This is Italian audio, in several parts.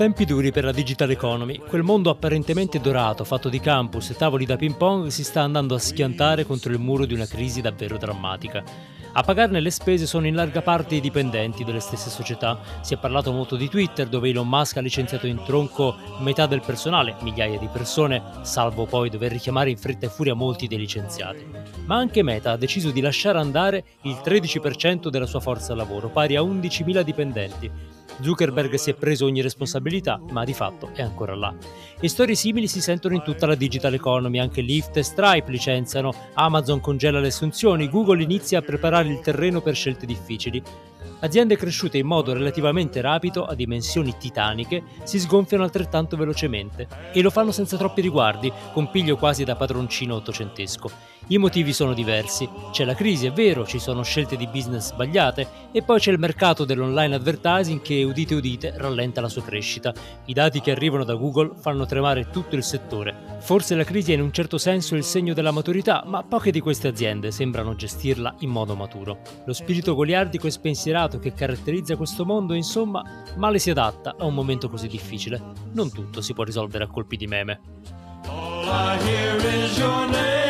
Tempi duri per la digital economy. Quel mondo apparentemente dorato, fatto di campus e tavoli da ping pong, si sta andando a schiantare contro il muro di una crisi davvero drammatica. A pagarne le spese sono in larga parte i dipendenti delle stesse società. Si è parlato molto di Twitter, dove Elon Musk ha licenziato in tronco metà del personale, migliaia di persone, salvo poi dover richiamare in fretta e furia molti dei licenziati. Ma anche Meta ha deciso di lasciare andare il 13% della sua forza lavoro, pari a 11.000 dipendenti Zuckerberg si è preso ogni responsabilità, ma di fatto è ancora là. E storie simili si sentono in tutta la digital economy, anche Lyft e Stripe licenziano, Amazon congela le assunzioni, Google inizia a preparare il terreno per scelte difficili. Aziende cresciute in modo relativamente rapido, a dimensioni titaniche, si sgonfiano altrettanto velocemente e lo fanno senza troppi riguardi, con piglio quasi da padroncino ottocentesco. I motivi sono diversi. C'è la crisi, è vero, ci sono scelte di business sbagliate e poi c'è il mercato dell'online advertising che, udite udite, rallenta la sua crescita. I dati che arrivano da Google fanno tremare tutto il settore. Forse la crisi è in un certo senso il segno della maturità, ma poche di queste aziende sembrano gestirla in modo maturo. Lo spirito goliardico e spensierato che caratterizza questo mondo, insomma, male si adatta a un momento così difficile. Non tutto si può risolvere a colpi di meme. All I hear is your name.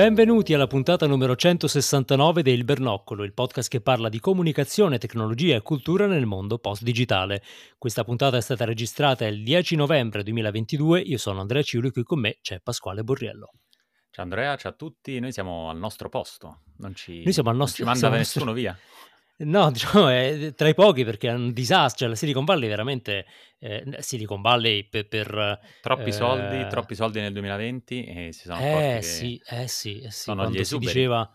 Benvenuti alla puntata numero 169 del Bernoccolo, il podcast che parla di comunicazione, tecnologia e cultura nel mondo post-digitale. Questa puntata è stata registrata il 10 novembre 2022, io sono Andrea Ciuli e qui con me c'è Pasquale Borriello. Ciao Andrea, ciao a tutti, noi siamo al nostro posto, non ci, noi siamo al nostro, non ci manda nessuno nostro... via. No, diciamo è tra i pochi perché è un disastro, cioè la Silicon Valley veramente eh, Silicon Valley per, per troppi eh, soldi, troppi soldi nel 2020 e si sono eh, sì, eh sì, eh sì, sono gli si diceva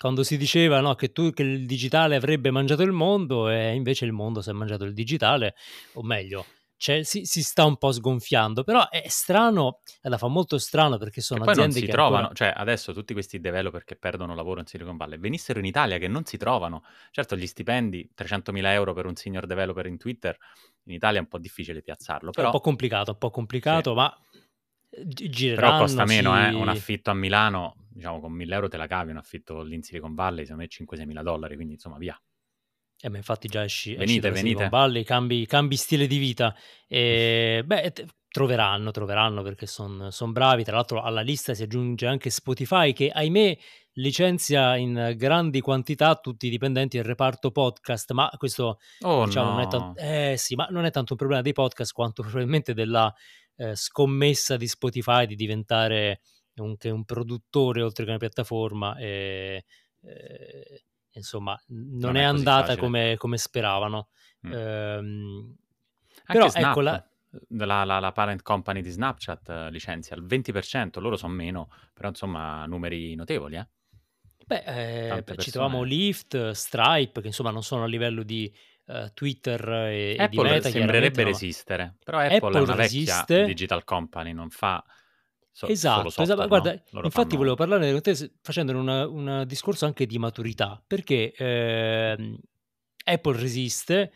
quando si diceva no, che, tu, che il digitale avrebbe mangiato il mondo e invece il mondo si è mangiato il digitale, o meglio, cioè, si, si, sta un po' sgonfiando, però è strano, la fa molto strano perché sono e poi aziende non si trovano, ancora... cioè adesso tutti questi developer che perdono lavoro in Silicon Valley venissero in Italia che non si trovano, certo gli stipendi, 300.000 euro per un senior developer in Twitter, in Italia è un po' difficile piazzarlo, però... È un po' complicato, un po' complicato, sì. ma gireranno... Però costa meno, eh? un affitto a Milano, diciamo con 1.000 euro te la cavi, un affitto lì in Silicon Valley, secondo me 5-6 mila dollari, quindi insomma via. Eh, ma infatti già esci, venite, esci venite. Valley, cambi, cambi, stile di vita. E, beh, troveranno, troveranno perché sono son bravi. Tra l'altro alla lista si aggiunge anche Spotify che, ahimè, licenzia in grandi quantità tutti i dipendenti del reparto podcast, ma questo oh, diciamo, no. non, è tanto, eh, sì, ma non è tanto un problema dei podcast quanto probabilmente della eh, scommessa di Spotify di diventare un, un produttore oltre che una piattaforma. E, eh, insomma, non, non è, è andata come, come, speravano. Mm. Ehm, però Snap, ecco la... La, la, la, parent company di Snapchat uh, licenzia il 20%, loro sono meno, però insomma numeri notevoli. Eh? Beh, eh, citavamo Lyft, Stripe, che insomma non sono a livello di uh, Twitter e, Apple e di Meta. sembrerebbe resistere, però Apple, Apple è una resiste. vecchia digital company, non fa So, esatto, software, esatto. guarda, no? infatti fanno... volevo parlare con te facendo un discorso anche di maturità, perché eh, Apple resiste,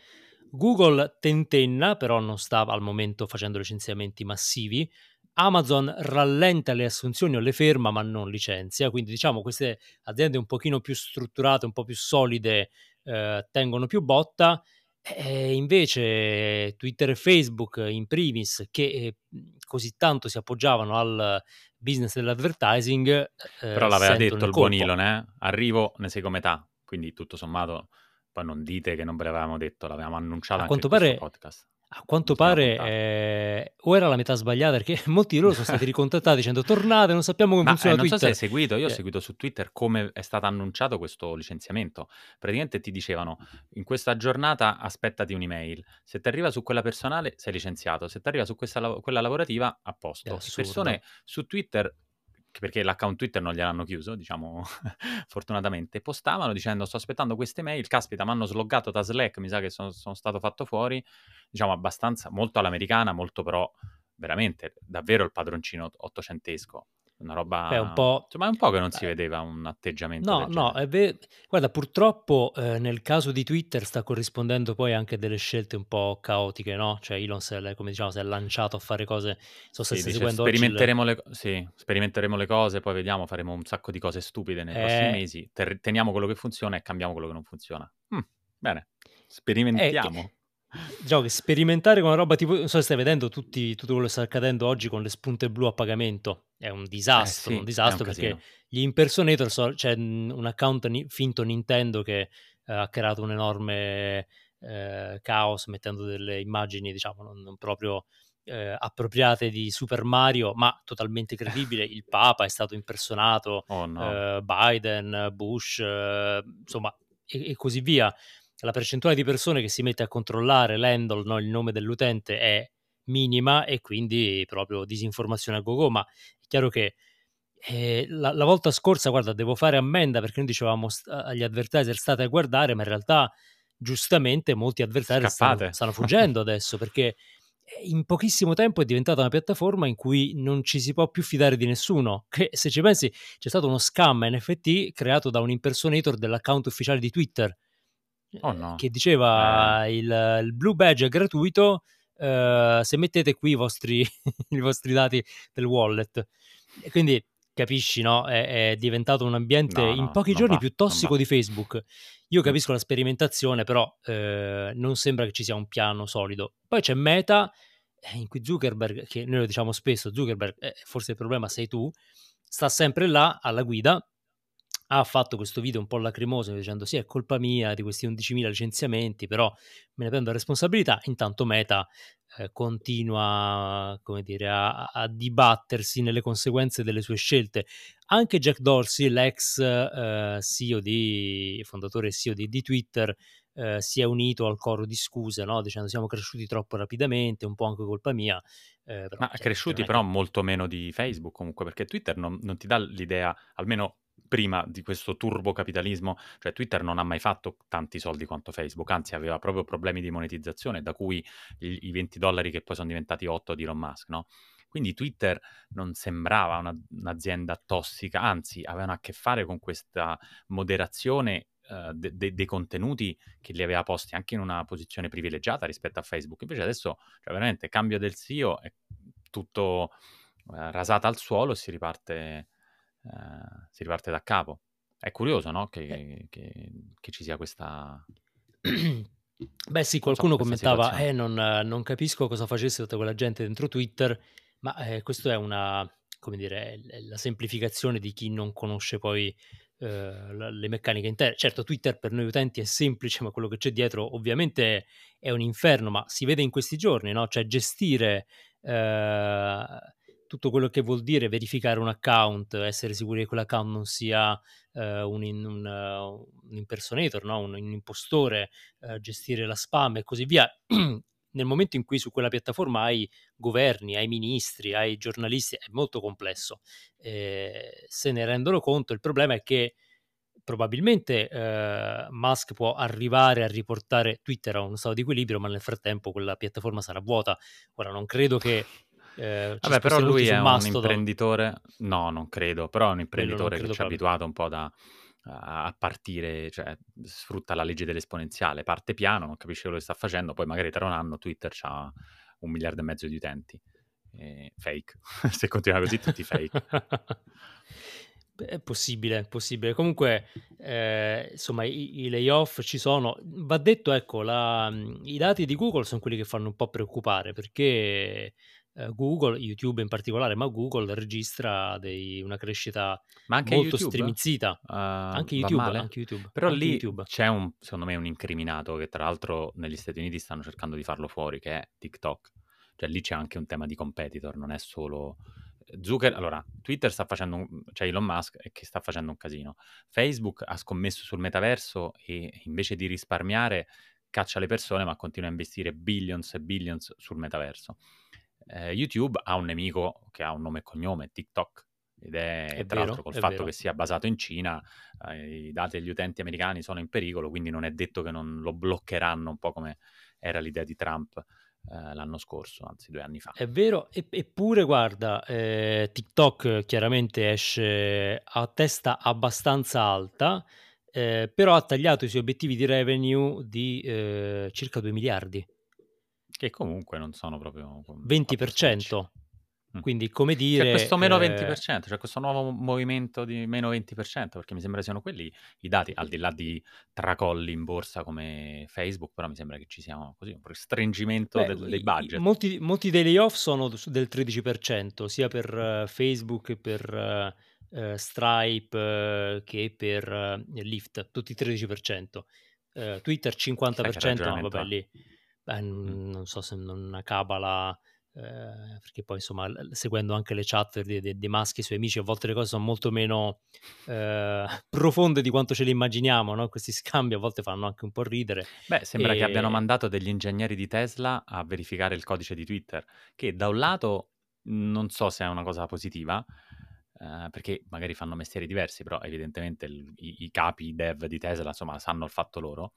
Google tentenna, però non sta al momento facendo licenziamenti massivi, Amazon rallenta le assunzioni o le ferma ma non licenzia, quindi diciamo queste aziende un pochino più strutturate, un po' più solide eh, tengono più botta e invece Twitter e Facebook in primis, che eh, così tanto si appoggiavano al business dell'advertising. Eh, Però l'aveva detto il, buon Elon, eh? arrivo ne seguo metà, quindi tutto sommato poi non dite che non ve l'avevamo detto, l'avevamo annunciato a anche quanto pare, podcast. A quanto pare eh, o era la metà sbagliata perché molti di loro sono stati ricontattati dicendo tornate, non sappiamo come Ma, funziona eh, non Twitter. so se hai seguito, io ho Eh. seguito su Twitter come è stato annunciato questo licenziamento. Praticamente ti dicevano in questa giornata aspettati un'email, se ti arriva su quella personale sei licenziato, se ti arriva su questa, quella lavorativa a posto. Persone su Twitter perché l'account Twitter non gliel'hanno chiuso, diciamo, fortunatamente, postavano dicendo sto aspettando queste mail, caspita, mi hanno sloggato da Slack, mi sa che sono, sono stato fatto fuori, diciamo abbastanza, molto all'americana, molto però veramente, davvero il padroncino ottocentesco. Una roba... Beh, un po'... Insomma, è un po' che non si vedeva un atteggiamento No, no, è ve- guarda, purtroppo eh, nel caso di Twitter sta corrispondendo poi anche delle scelte un po' caotiche, no? Cioè Elon, se, come diciamo, si è lanciato a fare cose, so se Sì, dice seguendo oggi sperimenteremo le, co- sì, sperimenteremo le cose, poi vediamo, faremo un sacco di cose stupide nei prossimi Eh, mesi, ter- teniamo quello che funziona e cambiamo quello che non funziona. Mm, bene, è che, sperimentiamo. Diciamo che sperimentare con una roba tipo, non so se stai vedendo tutti, tutto quello che sta accadendo oggi con le spunte blu a pagamento, è un Eh disastro, un sì, un disastro perché casino. gli impersonator, so- c'è un account ni- finto Nintendo che eh, ha creato un enorme eh, caos mettendo delle immagini, diciamo, non, non proprio eh, appropriate di Super Mario, ma totalmente credibile. Il Papa è stato impersonato, Oh no. eh, Biden, Bush, eh, insomma, e, e così via. La percentuale di persone che si mette a controllare l'handle, no, il nome dell'utente, è minima e quindi proprio disinformazione a go-go, ma è chiaro che eh, la, la volta scorsa, guarda, devo fare ammenda perché noi dicevamo st- agli advertiser state a guardare, ma in realtà giustamente molti advertiser stanno, stanno fuggendo adesso perché eh, in pochissimo tempo è diventata una piattaforma in cui non ci si può più fidare di nessuno. Che se ci pensi, c'è stato uno scam NFT creato da un impersonator dell'account ufficiale di Twitter Oh eh, no. che Eh, diceva il, il Blue Badge è gratuito eh, se mettete qui i vostri, i vostri dati del wallet. E quindi capisci, no? È, è diventato un ambiente no, in no, pochi non giorni va, più tossico di Facebook. Io Mm. capisco la sperimentazione, però eh, non sembra che ci sia un piano solido. Poi c'è Meta, eh, in cui Zuckerberg, che noi lo diciamo spesso, Zuckerberg, eh, forse il problema sei tu, sta sempre là alla guida. Ha fatto questo video un po' lacrimoso dicendo sì è colpa mia di questi 11.000 licenziamenti però me ne prendo la responsabilità intanto Meta eh, continua come dire, a, a dibattersi nelle conseguenze delle sue scelte anche Jack Dorsey l'ex eh, CEO di fondatore CEO di, di Twitter eh, si è unito al coro di scuse no? dicendo siamo cresciuti troppo rapidamente un po' anche colpa mia eh, però Ma chiaramente cresciuti però che molto meno di Facebook comunque, perché Twitter non, non ti dà l'idea, almeno prima di questo turbocapitalismo, cioè Twitter non ha mai fatto tanti soldi quanto Facebook, anzi aveva proprio problemi di monetizzazione, da cui i, i 20 dollari che poi sono diventati 8 di Elon Musk, no? Quindi Twitter non sembrava una- un'azienda tossica, anzi avevano a che fare con questa moderazione eh, de- de- dei contenuti che li aveva posti anche in una posizione privilegiata rispetto a Facebook. Invece adesso, cioè veramente, cambio del CEO è tutto eh, rasata al suolo e si riparte, eh, si riparte da capo. È curioso, no? Eh, Che, che- che ci sia questa, Beh sì, so, qualcuno questa commentava, eh, non, non capisco cosa facesse tutta quella gente dentro Twitter, ma eh, questo è una, come dire, la semplificazione di chi non conosce poi eh, le meccaniche interne. Certo, Twitter per noi utenti è semplice, ma quello che c'è dietro ovviamente è un inferno, ma si vede in questi giorni, no? Cioè gestire eh, tutto quello che vuol dire verificare un account, essere sicuri che quell'account non sia eh, un, un, eh, un impersonator, no? un, un impostore, eh, gestire la spam e così via. Nel momento in cui su quella piattaforma hai governi, hai ministri, hai giornalisti, è molto complesso. Eh, se ne rendono conto, il problema è che probabilmente eh, Musk può arrivare a riportare Twitter a uno stato di equilibrio, ma nel frattempo quella piattaforma sarà vuota. Ora non credo che eh, Vabbè, però spostiamo tutti lui è un imprenditore, no, non credo, però è un imprenditore che ci ha abituato un po' da, a partire, cioè sfrutta la legge dell'esponenziale, parte piano, non capisce quello che sta facendo, poi magari tra un anno Twitter ha un miliardo e mezzo di utenti. Eh, fake, se continua così tutti fake. È possibile, è possibile. Comunque, eh, insomma, i, i layoff ci sono. Va detto, ecco, la- i dati di Google sono quelli che fanno un po' preoccupare perché eh, Google, YouTube in particolare, ma Google registra dei- una crescita molto YouTube? Uh, Anche YouTube, anche YouTube, Però anche lì YouTube. c'è un, secondo me, un incriminato che tra l'altro negli Stati Uniti stanno cercando di farlo fuori, che è TikTok. Cioè lì c'è anche un tema di competitor, non è solo... Zucker, allora, Twitter sta facendo, un, cioè Elon Musk che sta facendo un casino. Facebook ha scommesso sul metaverso e invece di risparmiare caccia le persone ma continua a investire billions e billions sul metaverso. Eh, YouTube ha un nemico che ha un nome e cognome, TikTok, ed è, È tra l'altro vero, col è fatto vero. che sia basato in Cina, eh, i dati degli utenti americani sono in pericolo, quindi non è detto che non lo bloccheranno, un po' come era l'idea di Trump eh, l'anno scorso, anzi due anni fa. È vero, eppure guarda, eh, TikTok chiaramente esce a testa abbastanza alta, eh, però ha tagliato i suoi obiettivi di revenue di eh, circa 2 miliardi, Che comunque non sono proprio com- 20%. Mm. Quindi, come C'è dire... questo meno eh, 20%, c'è questo nuovo movimento di meno 20%, perché mi sembra siano quelli i dati, al di là di tracolli in borsa come Facebook, però mi sembra che ci sia così un restringimento Beh, del- dei budget. molti, molti dei layoff sono del 13%, sia per eh, Facebook che per eh, eh, Stripe eh, che per eh, Lyft, tutti 13%. Eh, Twitter Chissà che 50%, ma ragionamento vabbè lì beh, Mm. non so se non una cabala, eh, perché poi insomma seguendo anche le chat di, di, di Musk e i suoi amici, a volte le cose sono molto meno eh, profonde di quanto ce le immaginiamo, no? Questi scambi a volte fanno anche un po' ridere. Beh, sembra che abbiano E- mandato degli ingegneri di Tesla a verificare il codice di Twitter, che da un lato non so se è una cosa positiva, eh, perché magari fanno mestieri diversi, però evidentemente il- i, i capi i dev di Tesla, insomma, sanno il fatto loro.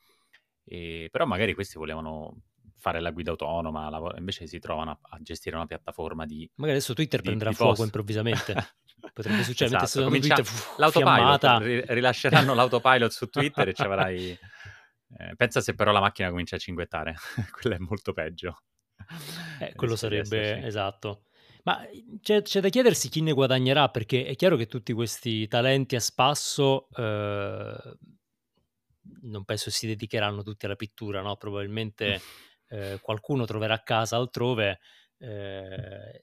E- però magari questi volevano fare la guida autonoma, lav- invece si trovano a, a gestire una piattaforma di, Magari adesso Twitter di, prenderà di fuoco improvvisamente. Potrebbe succedere, esatto, comincia Twitter, uff, l'autopilot, ri- rilasceranno l'autopilot su Twitter e ci avrai... eh, pensa se però la macchina comincia a cinguettare, quello è molto peggio. Eh, quello sarebbe esatto. Ma c'è, c'è da chiedersi chi ne guadagnerà, perché è chiaro che tutti questi talenti a spasso eh, non penso si dedicheranno tutti alla pittura, no? Probabilmente eh, qualcuno troverà casa altrove. eh,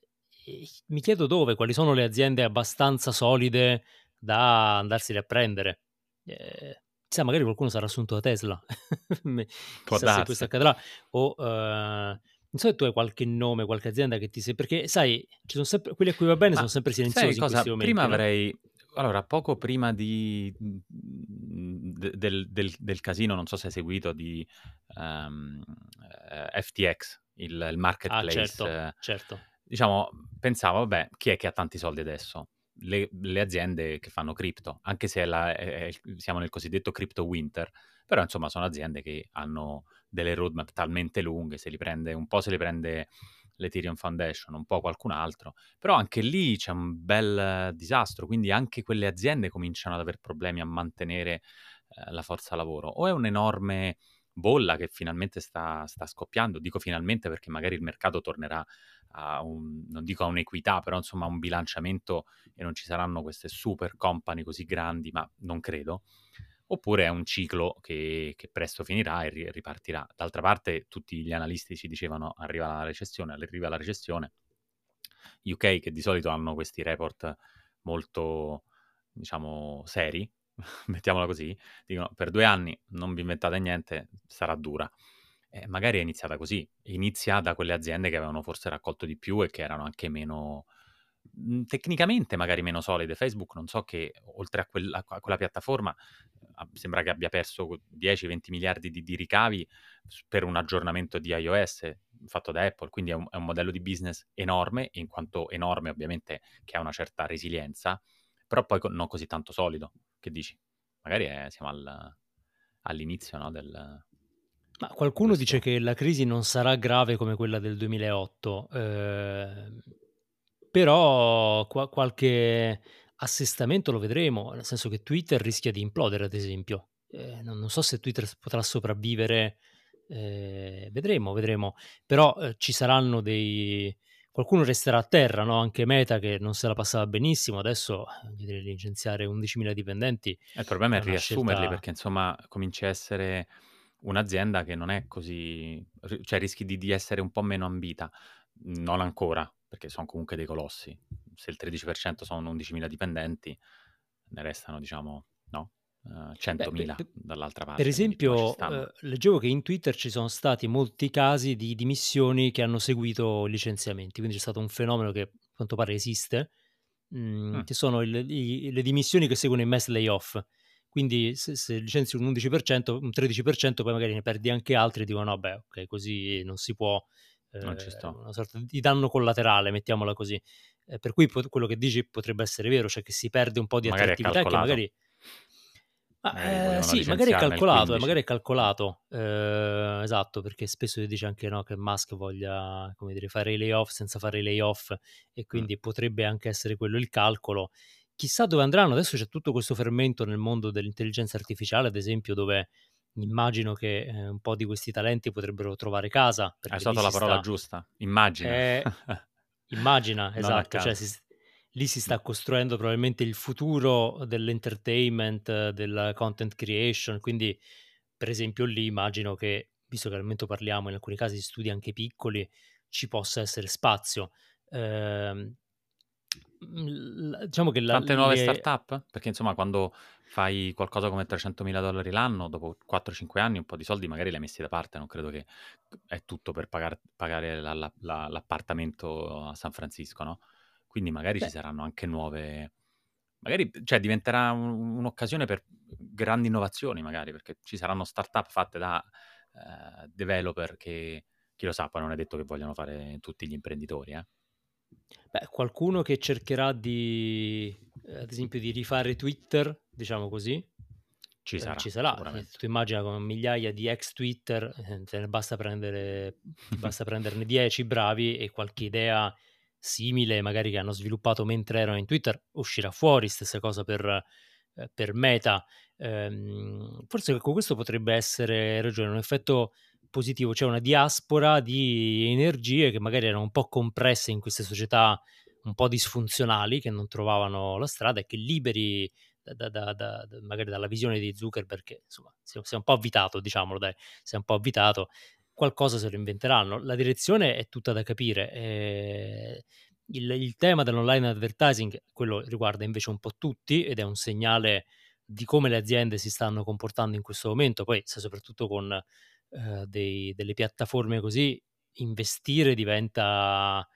mi chiedo dove, quali sono le aziende abbastanza solide da andarsene a prendere. Eh, chissà, magari qualcuno sarà assunto da Tesla. Può chissà se darsi. questo accadrà. O eh, non so se tu hai qualche nome, qualche azienda che ti sei. Perché sai, ci sono sempre quelli a cui va bene Ma sono sempre silenziosi cosa? momenti. Prima no? avrei... Allora, poco prima di, de- del, del- del casino, non so se hai seguito, di ehm, eh, FTX, il, il Ah, marketplace, certo, eh, certo. diciamo, pensavo, vabbè, chi è che ha tanti soldi adesso? Le, le aziende che fanno cripto, anche se è la- è- siamo nel cosiddetto crypto winter, però insomma sono aziende che hanno delle roadmap talmente lunghe, se li prende, un po' se li prende l'Ethereum Foundation, un po' qualcun altro, però anche lì c'è un bel disastro, quindi anche quelle aziende cominciano ad avere problemi a mantenere eh, la forza lavoro. O è un'enorme bolla che finalmente sta, sta scoppiando, dico finalmente perché magari il mercato tornerà a un, non dico a un'equità, però insomma a un bilanciamento e non ci saranno queste super company così grandi, ma non credo. Oppure è un ciclo che, che presto finirà e ri- ripartirà. D'altra parte, tutti gli analisti ci dicevano arriva la recessione, arriva la recessione. UK, che di solito hanno questi report molto, diciamo, seri, mettiamola così, dicono per due anni non vi inventate niente, sarà dura. Eh, magari è iniziata così, inizia da quelle aziende che avevano forse raccolto di più e che erano anche meno, mh, tecnicamente magari meno solide. Facebook non so che oltre a quella, a quella piattaforma sembra che abbia perso 10-20 miliardi di, di ricavi per un aggiornamento di iOS fatto da Apple, quindi è un, è un modello di business enorme, in quanto enorme ovviamente che ha una certa resilienza, però poi non così tanto solido. Che dici? Magari è- siamo al- all'inizio no, del... Ma qualcuno Questo. dice che la crisi non sarà grave come quella del 2008, ehm, però qua- qualche assestamento lo vedremo, nel senso che Twitter rischia di implodere, ad esempio. Eh, non, non so se Twitter potrà sopravvivere, eh, vedremo, vedremo. Però eh, ci saranno dei... Qualcuno resterà a terra, no? Anche Meta che non se la passava benissimo, adesso eh, voglio dire, licenziare 11.000 dipendenti Eh, Il problema è è riassumerli scelta... perché insomma cominci a essere un'azienda che non è così, cioè rischi di, di essere un po' meno ambita, non ancora, perché sono comunque dei colossi. Se il 13% sono 11.000 dipendenti, ne restano diciamo, no? Eh, Beh, 100.000 per, dall'altra per parte, ci esempio, eh, leggevo che in Twitter ci sono stati molti casi di dimissioni che hanno seguito licenziamenti, quindi c'è stato un fenomeno che a quanto pare esiste, mm, Mm. che sono il- i- le dimissioni che seguono i mass layoff. Quindi se, se licenzi un 11%, un 13%, poi magari ne perdi anche altri e dicono, vabbè, ok, così non si può, Non ci eh, sto. una sorta di danno collaterale, mettiamola così. Eh, per cui pot- quello che dici potrebbe essere vero, cioè che si perde un po' di Magari attrattività che magari... Magari eh, sì, magari è calcolato, eh, 15. magari è calcolato, eh, esatto, perché spesso si dice anche no, che Musk voglia, come dire, fare i layoff senza fare i layoff e Mm. quindi potrebbe anche essere quello il calcolo. Chissà dove andranno, adesso c'è tutto questo fermento nel mondo dell'intelligenza artificiale, ad esempio, dove immagino che eh, un po' di questi talenti potrebbero trovare casa, lì usato la parola sta... giusta. Immagina. Eh, immagina, esatto, cioè si- lì si sta costruendo probabilmente il futuro dell'entertainment, eh, della content creation, quindi per esempio lì immagino che, visto che al momento parliamo in alcuni casi di studi anche piccoli, ci possa essere spazio. L- diciamo che la- Tante nuove le... startup? Perché insomma quando fai qualcosa come 300.000 dollari l'anno, dopo 4-5 anni un po' di soldi magari li hai messi da parte, non credo che è tutto per pagar- pagare la- la- la- l'appartamento a San Francisco, no? Quindi magari ci Beh, saranno anche nuove... Magari, cioè, diventerà un- un'occasione per grandi innovazioni, magari, perché ci saranno startup fatte da eh, developer che, chi lo sa, poi non è detto che vogliano fare tutti gli imprenditori, eh. Beh, qualcuno che cercherà di, eh, ad esempio, di rifare Twitter, diciamo così, Ci eh, sarà, ci sarà. Eh, tu immagina con migliaia di ex Twitter, eh, te ne basta prendere, basta prenderne 10 bravi e qualche idea simile, magari che hanno sviluppato mentre erano in Twitter, uscirà fuori. Stessa cosa per, eh, per Meta. Ehm, forse con questo potrebbe essere ragione, un effetto positivo, c'è una diaspora di energie che magari erano un po' compresse in queste società un po' disfunzionali che non trovavano la strada e che liberi da, da- da- magari dalla visione di Zuckerberg che insomma si è un po' avvitato, diciamolo dai, si è un po' avvitato, qualcosa se lo inventeranno. La direzione è tutta da capire. eh, il, il tema dell'online advertising, quello riguarda invece un po' tutti ed è un segnale di come le aziende si stanno comportando in questo momento, poi soprattutto con eh, dei- delle piattaforme così, investire diventa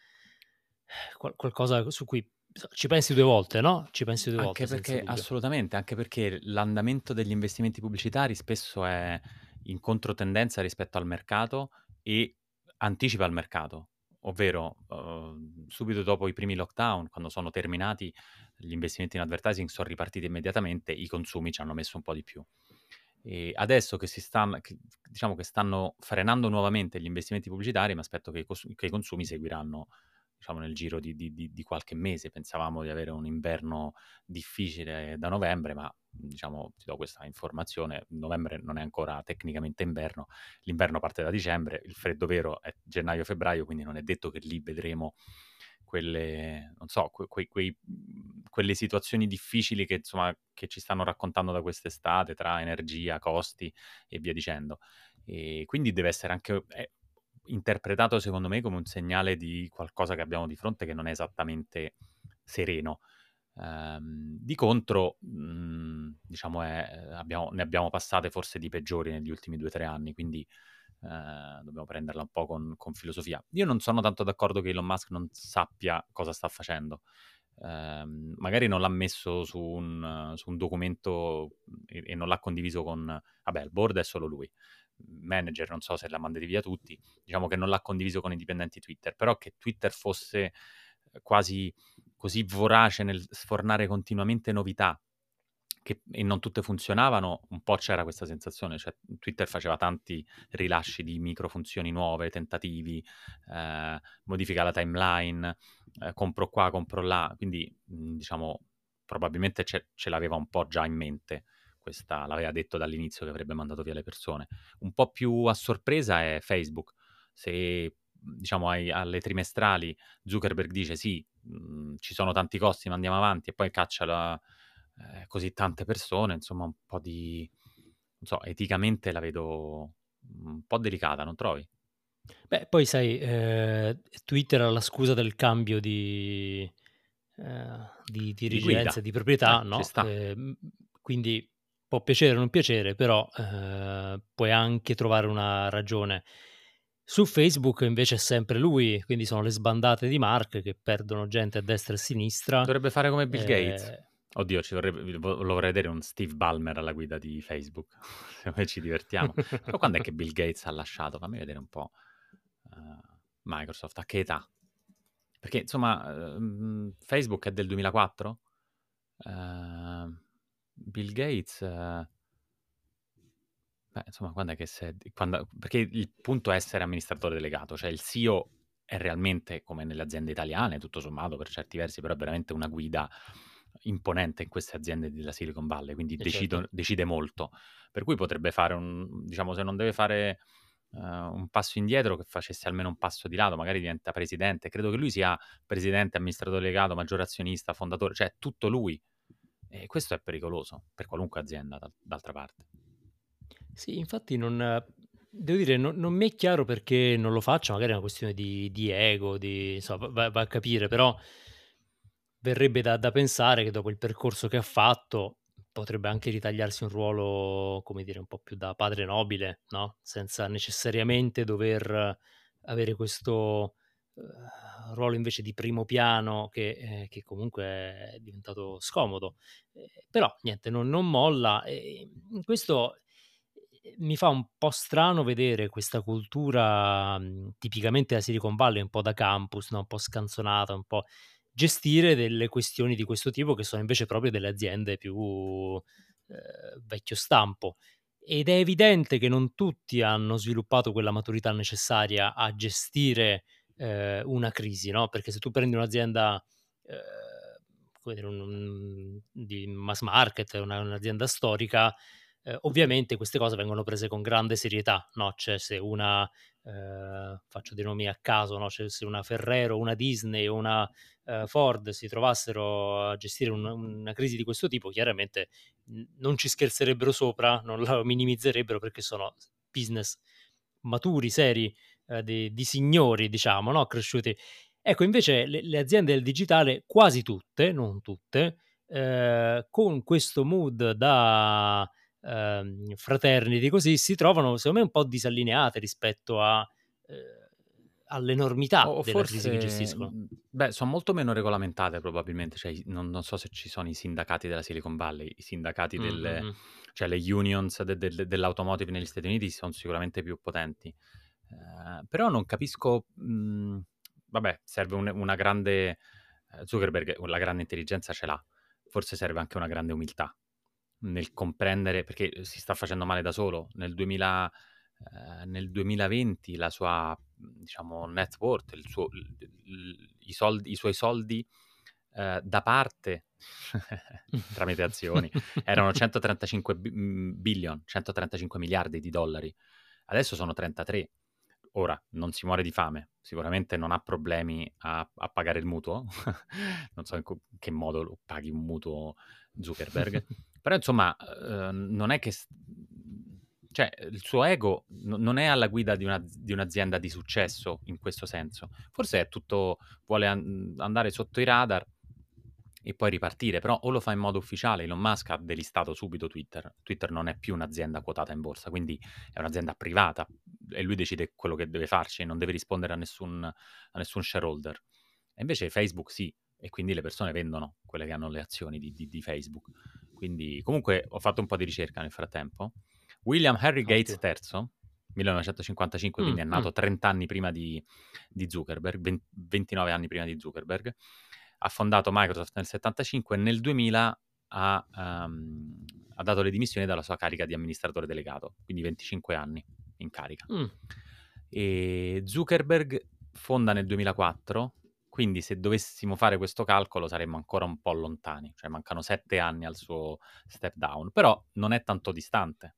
qual- qualcosa su cui ci pensi due volte, no? Ci pensi due Anche volte perché, assolutamente, anche perché l'andamento degli investimenti pubblicitari spesso è in controtendenza rispetto al mercato e anticipa il mercato, ovvero eh, subito dopo i primi lockdown, quando sono terminati, gli investimenti in advertising sono ripartiti immediatamente, i consumi ci hanno messo un po' di più. E adesso che, si stanno, che, diciamo che stanno frenando nuovamente gli investimenti pubblicitari, mi aspetto che i, cos- che i consumi seguiranno diciamo, nel giro di- di- di qualche mese. Pensavamo di avere un inverno difficile da novembre, ma diciamo, ti do questa informazione, novembre non è ancora tecnicamente inverno, l'inverno parte da dicembre, il freddo vero è gennaio-febbraio, quindi non è detto che lì vedremo quelle, so, que- quei- quei- quelle situazioni difficili che, insomma, che ci stanno raccontando da quest'estate tra energia, costi e via dicendo. E quindi deve essere anche è interpretato, secondo me, come un segnale di qualcosa che abbiamo di fronte che non è esattamente sereno. Ehm, di contro, mh, diciamo, è- abbiamo- ne abbiamo passate forse di peggiori negli ultimi due o tre anni, quindi eh, dobbiamo prenderla un po' con, con filosofia. Io non sono tanto d'accordo che Elon Musk non sappia cosa sta facendo. Ehm, magari non l'ha messo su un, su un documento e, e non l'ha condiviso con... Vabbè, il board è solo lui. Manager, non so se la mandati via tutti, diciamo che non l'ha condiviso con i dipendenti Twitter, però che Twitter fosse eh, quasi così vorace nel sfornare continuamente novità che, e non tutte funzionavano, un po' c'era questa sensazione, cioè Twitter faceva tanti rilasci di microfunzioni nuove, tentativi, eh, modifica la timeline, eh, compro qua, compro là, quindi diciamo probabilmente ce, ce l'aveva un po' già in mente, questa l'aveva detto dall'inizio che avrebbe mandato via le persone. Un po' più a sorpresa è Facebook, se diciamo ai, alle trimestrali Zuckerberg dice sì, mh, ci sono tanti costi, ma andiamo avanti e poi caccia la, eh, così tante persone, insomma un po' di, non so, eticamente la vedo un po' delicata, non trovi? Beh, poi sai, eh, Twitter ha la scusa del cambio di, eh, di Di dirigenza, guida, di proprietà, eh, no? Eh, quindi può piacere o non piacere, però eh, puoi anche trovare una ragione. Su Facebook invece è sempre lui, quindi sono le sbandate di Mark che perdono gente a destra e a sinistra. Dovrebbe fare come Bill Gates. Eh, Oddio, ci vorrebbe, vo- lo vorrei vedere un Steve Ballmer alla guida di Facebook, se ci divertiamo. Però quando è che Bill Gates ha lasciato? Fammi vedere un po'. eh, Microsoft, a che età? perché insomma ehm, Facebook è del 2004? Uh, Bill Gates... Beh, insomma, quando è che è... Quando, perché il punto è essere amministratore delegato, cioè il CEO è realmente, come nelle aziende italiane, tutto sommato per certi versi, però è veramente una guida imponente in queste aziende della Silicon Valley, quindi decido, certo. decide molto. Per cui potrebbe fare un, diciamo, se non deve fare uh, un passo indietro, che facesse almeno un passo di lato, magari diventa presidente. Credo che lui sia presidente, amministratore delegato, maggiore azionista, fondatore, cioè tutto lui. E questo è pericoloso per qualunque azienda, d'altra parte. Sì, infatti non, devo dire, non, non mi è chiaro perché non lo faccia, magari è una questione di, di ego, di, insomma, va, va, a capire, però verrebbe da, da pensare che dopo il percorso che ha fatto potrebbe anche ritagliarsi un ruolo, come dire, un po' più da padre nobile, no? Senza necessariamente dover avere questo uh, ruolo invece di primo piano che, eh, che comunque è diventato scomodo. Eh, però niente, non, non molla. E questo eh, mi fa un po' strano vedere questa cultura mh, tipicamente da Silicon Valley, un po' da campus, no? un po' scanzonata, un po' gestire delle questioni di questo tipo che sono invece proprio delle aziende più eh, vecchio stampo. Ed è evidente che non tutti hanno sviluppato quella maturità necessaria a gestire eh, una crisi, no? Perché se tu prendi un'azienda eh, un, un, di mass market, una, un'azienda storica, eh, ovviamente queste cose vengono prese con grande serietà, no? Cioè se una, eh, faccio dei nomi a caso, no? cioè se una Ferrero, una Disney o una eh, Ford si trovassero a gestire un, una crisi di questo tipo, chiaramente non ci scherzerebbero sopra, non la minimizzerebbero perché sono business maturi, seri, eh, di, di, signori, diciamo, no? cresciuti. Ecco, invece le, le aziende del digitale, quasi tutte, non tutte, eh, con questo mood da ehm, fraternity così si trovano secondo me un po' disallineate rispetto a, eh, all'enormità o della crisi che gestiscono. Mhmm, beh, sono molto meno regolamentate probabilmente, cioè, non, non, so se ci sono i sindacati della Silicon Valley, i sindacati delle, mm-hmm. cioè le unions de, de, de, dell'automotive negli Stati Uniti sono sicuramente più potenti. Uh, però non capisco, mh, mhmm, vabbè, serve un, una grande, uh, Zuckerberg la grande intelligenza ce l'ha, forse serve anche una grande umiltà nel comprendere, perché si sta facendo male da solo. Nel, 2000, eh, nel 2020 la sua, diciamo, net worth, il suo, il, i, soldi, i, suoi soldi eh, da parte tramite azioni erano 135 billion, 135 miliardi di dollari. Adesso sono 33. Ora non si muore di fame, sicuramente non ha problemi a, a pagare il mutuo. non so in co- che modo paghi un mutuo Zuckerberg. Però insomma, eh, non è che... Cioè, il suo ego n- non è alla guida di, una, di, un'azienda di successo in questo senso. Forse è tutto... vuole an- andare sotto i radar e poi ripartire, però o lo fa in modo ufficiale, Elon Musk ha delistato subito Twitter, Twitter non è più un'azienda quotata in borsa, quindi è un'azienda privata e lui decide quello che deve farci, non deve rispondere a nessun, a nessun shareholder. E invece Facebook sì, e quindi le persone vendono quelle che hanno le azioni di, di, di Facebook. Quindi comunque ho fatto un po' di ricerca nel frattempo. William Henry Gates III, 1955, mm, quindi è nato mm. 30 anni prima di, di Zuckerberg, 20, 29 anni prima di Zuckerberg, ha fondato Microsoft nel 75 e nel 2000 ha, um, ha, dato le dimissioni dalla sua carica di amministratore delegato, quindi 25 anni in carica. Mm. E Zuckerberg fonda nel 2004 quindi se dovessimo fare questo calcolo saremmo ancora un po' lontani, cioè mancano sette anni al suo step down, però non è tanto distante.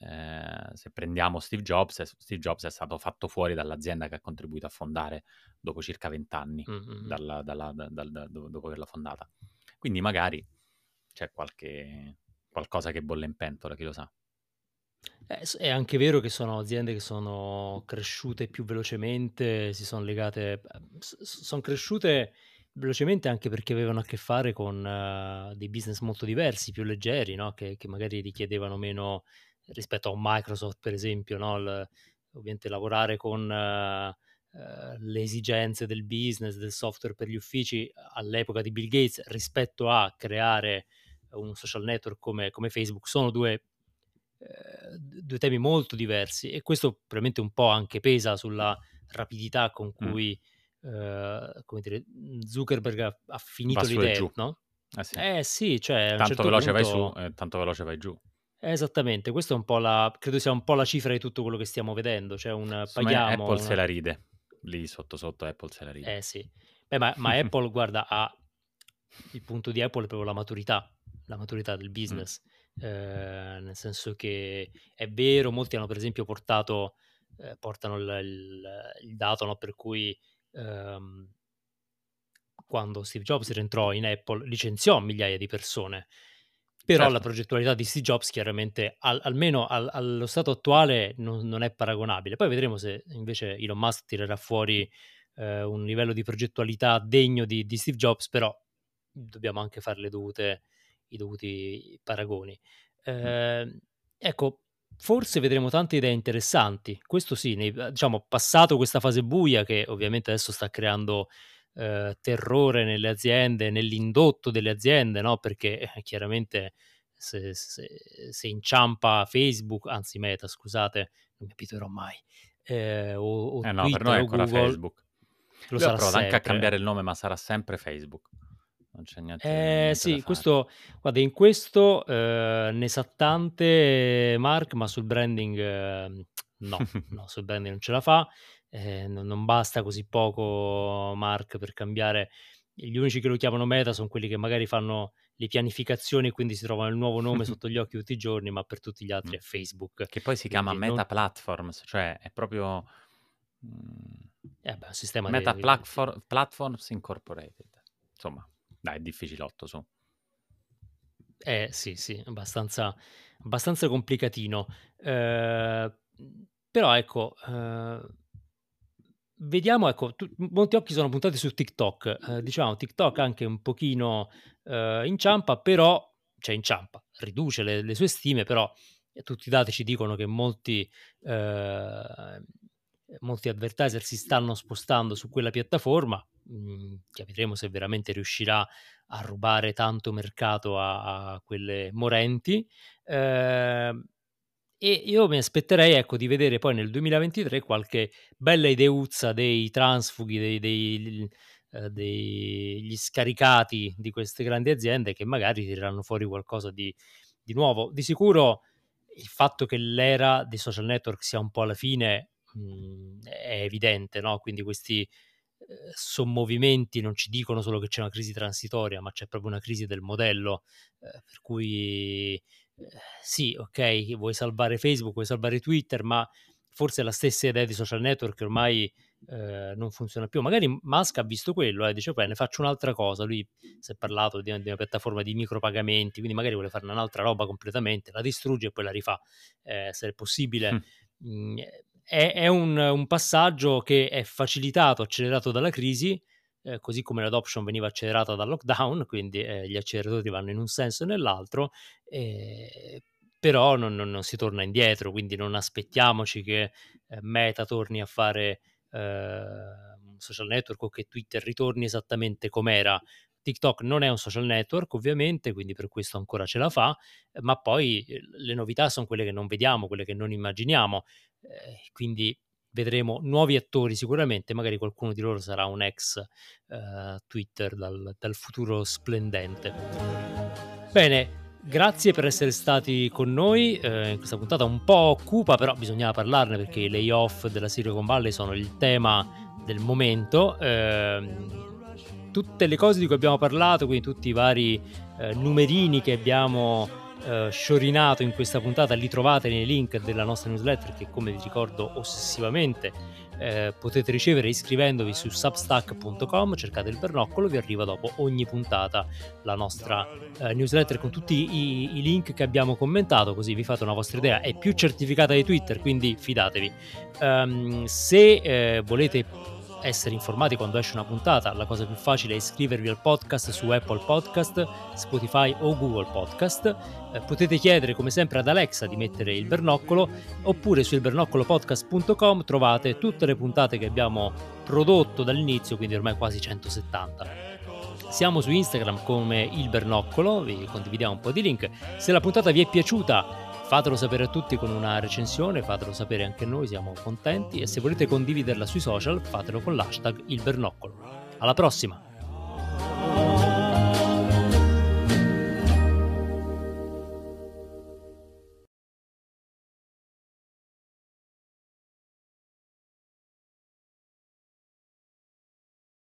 Eh, se prendiamo Steve Jobs, Steve Jobs è stato fatto fuori dall'azienda che ha contribuito a fondare dopo circa vent'anni, mm-hmm. dalla, dalla, da, da, da, dopo averla fondata. Quindi magari c'è qualche, qualcosa che bolle in pentola, chi lo sa. Eh, è anche vero che sono aziende che sono cresciute più velocemente, si sono legate, sono cresciute velocemente anche perché avevano a che fare con uh, dei business molto diversi, più leggeri, no? che, che, magari richiedevano meno rispetto a un Microsoft, per esempio, no? L, ovviamente lavorare con uh, uh, le esigenze del business, del software per gli uffici all'epoca di Bill Gates rispetto a creare un social network come, come Facebook sono due eh, due temi molto diversi e questo probabilmente un po' anche pesa sulla rapidità con cui eh, come dire, Zuckerberg ha, ha finito l'idea, no? Eh sì. Eh sì, cioè Tanto certo veloce vai su punto... e tanto veloce vai giù. Esattamente, questo è un po' la, credo sia un po' la cifra di tutto quello che stiamo vedendo, cioè un me paghiamo Apple se una... la ride. Lì sotto sotto Apple se la ride. Eh sì, Beh, ma, ma Apple, guarda, ha il punto di Apple è proprio la maturità, la maturità del Mm. Business, eh, nel senso che è vero, molti hanno per esempio portato, eh, portano il, il- il dato no, per cui ehm, quando Steve Jobs rientrò in Apple licenziò migliaia di persone, però la Certo. progettualità di Steve Jobs chiaramente, al- almeno al- allo stato attuale, non, non è paragonabile. Poi vedremo se invece Elon Musk tirerà fuori eh, un livello di progettualità degno di, di Steve Jobs, però dobbiamo anche fare le dovute, i dovuti paragoni. Eh, ecco, forse vedremo tante idee interessanti. Questo sì, nei- diciamo, passato questa fase buia che ovviamente adesso sta creando eh, terrore nelle aziende, nell'indotto delle aziende, no? Perché eh, chiaramente se, se- se inciampa Facebook, anzi Meta, scusate, non mi abituerò mai, eh, o, o Eh no, per Twitter noi è ancora Google, Facebook. lo Lui sarà provato anche a sempre. cambiare il nome, ma sarà sempre Facebook. Non c'è niente, Eh niente sì, questo, guarda, in questo eh, ne sa tante Mark, ma sul branding eh, no, no, sul branding non ce la fa, eh, non, non basta così poco Mark per cambiare. Gli unici che lo chiamano Meta sono quelli che magari fanno le pianificazioni e quindi si trovano il nuovo nome sotto gli occhi tutti i giorni, ma per tutti gli altri è Facebook. Che poi si chiama Meta non- Platforms, cioè è proprio mm, eh beh, un sistema Meta di- Platfor- Platforms Incorporated. Insomma, dai, è difficilotto su. Eh sì, sì, abbastanza, abbastanza complicatino. Eh, però ecco, eh, vediamo, ecco, tu- molti occhi sono puntati su TikTok. Eh, diciamo, TikTok anche un pochino eh, inciampa, però, cioè inciampa, riduce le, le sue stime, però eh, tutti i dati ci dicono che molti, eh, molti advertiser si stanno spostando su quella piattaforma. Mm, capiremo se veramente riuscirà a rubare tanto mercato a, a quelle morenti. Eh, e io mi aspetterei ecco, di vedere poi nel 2023 qualche bella ideuzza dei transfughi, dei, dei, eh, degli scaricati di queste grandi aziende che magari tireranno fuori qualcosa di, di nuovo. Di sicuro il fatto che l'era dei social network sia un po' alla fine mh, è evidente, no? Quindi questi sommovimenti non ci dicono solo che c'è una crisi transitoria, ma c'è proprio una crisi del modello, eh, per cui eh, sì, ok, vuoi salvare Facebook, vuoi salvare Twitter, ma forse la stessa idea di social network ormai eh, non funziona più. Magari Musk ha visto quello e eh, dice, beh, ne faccio un'altra cosa. Lui si è parlato di, di, una piattaforma di micropagamenti, quindi magari vuole fare un'altra roba completamente, la distrugge e poi la rifà, eh, se è possibile. Mm. Mm, è, è un, un, passaggio che è facilitato, accelerato dalla crisi, eh, così come l'adoption veniva accelerata dal lockdown, quindi eh, gli acceleratori vanno in un senso e nell'altro, eh, però non, non, non, si torna indietro, quindi non aspettiamoci che eh, Meta torni a fare eh, social network o che Twitter ritorni esattamente com'era. TikTok non è un social network ovviamente, quindi per questo ancora ce la fa, ma poi eh, le novità sono quelle che non vediamo, quelle che non immaginiamo, eh, quindi vedremo nuovi attori sicuramente, magari qualcuno di loro sarà un ex eh, Twitter dal, dal futuro splendente. Bene, Grazie per essere stati con noi eh, in questa puntata un po' cupa, però bisognava parlarne perché i layoff della Silicon Valley sono il tema del momento. Eh, tutte le cose di cui abbiamo parlato, quindi tutti i vari eh, numerini che abbiamo eh, sciorinato in questa puntata, li trovate nei link della nostra newsletter che come vi ricordo ossessivamente eh, potete ricevere iscrivendovi su substack.com, cercate il bernoccolo, vi arriva dopo ogni puntata la nostra eh, newsletter con tutti i, i, link che abbiamo commentato, così vi fate una vostra idea, è più certificata di Twitter, quindi fidatevi. Um, se eh, volete essere informati quando esce una puntata, la cosa più facile è iscrivervi al podcast su Apple Podcast, Spotify o Google Podcast. Eh, potete chiedere come sempre ad Alexa di mettere il bernoccolo oppure su ilbernoccolopodcast.com trovate tutte le puntate che abbiamo prodotto dall'inizio, quindi ormai quasi 170. Siamo su Instagram come il bernoccolo, vi condividiamo un po' di link. Se la puntata vi è piaciuta Fatelo sapere a tutti con una recensione, fatelo sapere anche noi, siamo contenti e se volete condividerla sui social fatelo con l'hashtag il bernoccolo. Alla prossima!